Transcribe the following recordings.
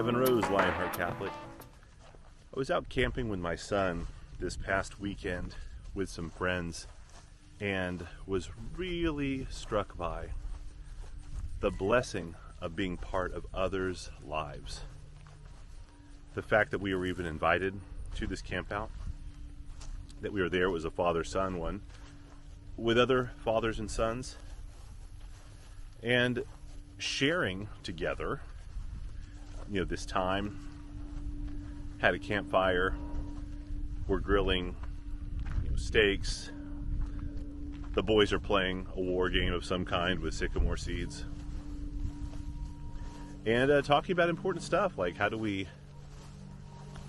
Devin Rose, Lionheart Catholic. I was out camping with my son this past weekend with some friends and was really struck by the blessing of being part of others' lives. The fact that we were even invited to this campout, that we were there, it was a father son one, with other fathers and sons, and sharing together, you know, this time, had a campfire, we're grilling you know, steaks, the boys are playing a war game of some kind with sycamore seeds. And uh, talking about important stuff like how do we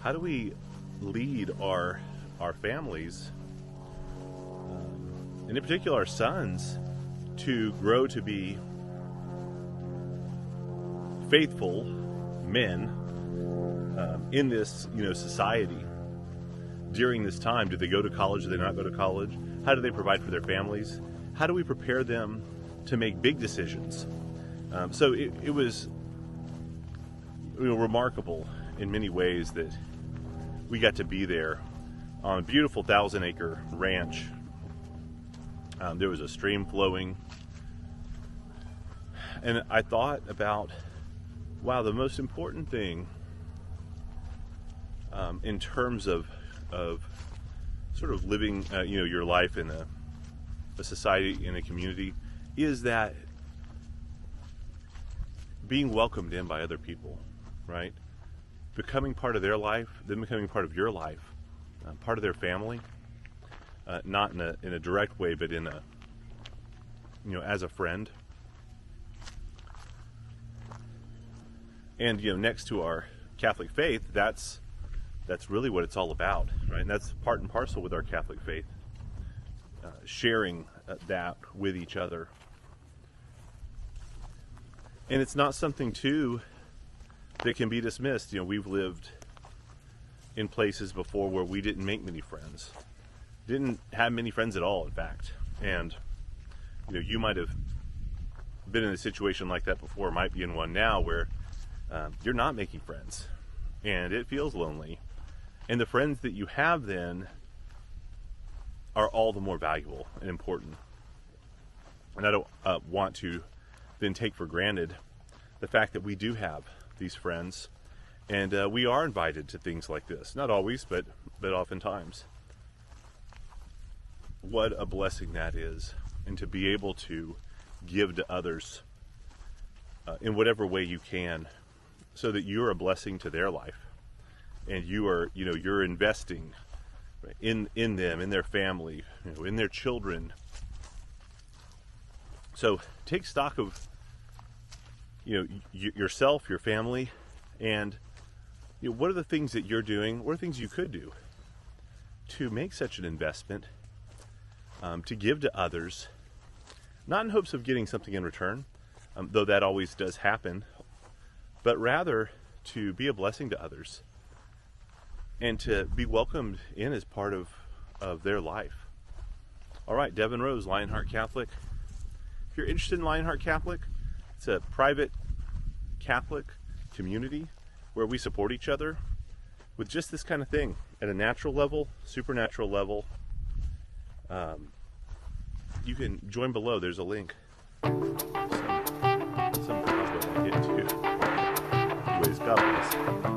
how do we lead our our families um, and in particular our sons to grow to be faithful men um, in this you know society during this time do they go to college do they not go to college how do they provide for their families how do we prepare them to make big decisions um, so it, it was you know, remarkable in many ways that we got to be there on a beautiful thousand acre ranch. Um, there was a stream flowing. And I thought about, wow, the most important thing um, in terms of, of sort of living, uh, you know, your life in a, a society, in a community, is that being welcomed in by other people right? Becoming part of their life, then becoming part of your life, uh, part of their family, uh, not in a, in a direct way, but in a, you know, as a friend. And, you know, next to our Catholic faith, that's, that's really what it's all about, right? And that's part and parcel with our Catholic faith, uh, sharing uh, that with each other. And it's not something too that can be dismissed. You know, we've lived in places before where we didn't make many friends, didn't have many friends at all, in fact. And you know, you might have been in a situation like that before, might be in one now where um, you're not making friends, and it feels lonely. And the friends that you have then are all the more valuable and important. And I don't uh, want to then take for granted the fact that we do have these friends, and uh, we are invited to things like this. Not always, but but oftentimes. What a blessing that is, and to be able to give to others uh, in whatever way you can, so that you're a blessing to their life, and you are you know you're investing in in them, in their family, you know, in their children. So take stock of you know y- yourself, your family, and you know, what are the things that you're doing? What are things you could do to make such an investment, um, to give to others, not in hopes of getting something in return, um, though that always does happen, but rather to be a blessing to others and to be welcomed in as part of, of their life. All right, Devin Rose, Lionheart Catholic. If you're interested in Lionheart Catholic, it's a private Catholic community where we support each other with just this kind of thing at a natural level, supernatural level. Um, you can join below. There's a link. God bless.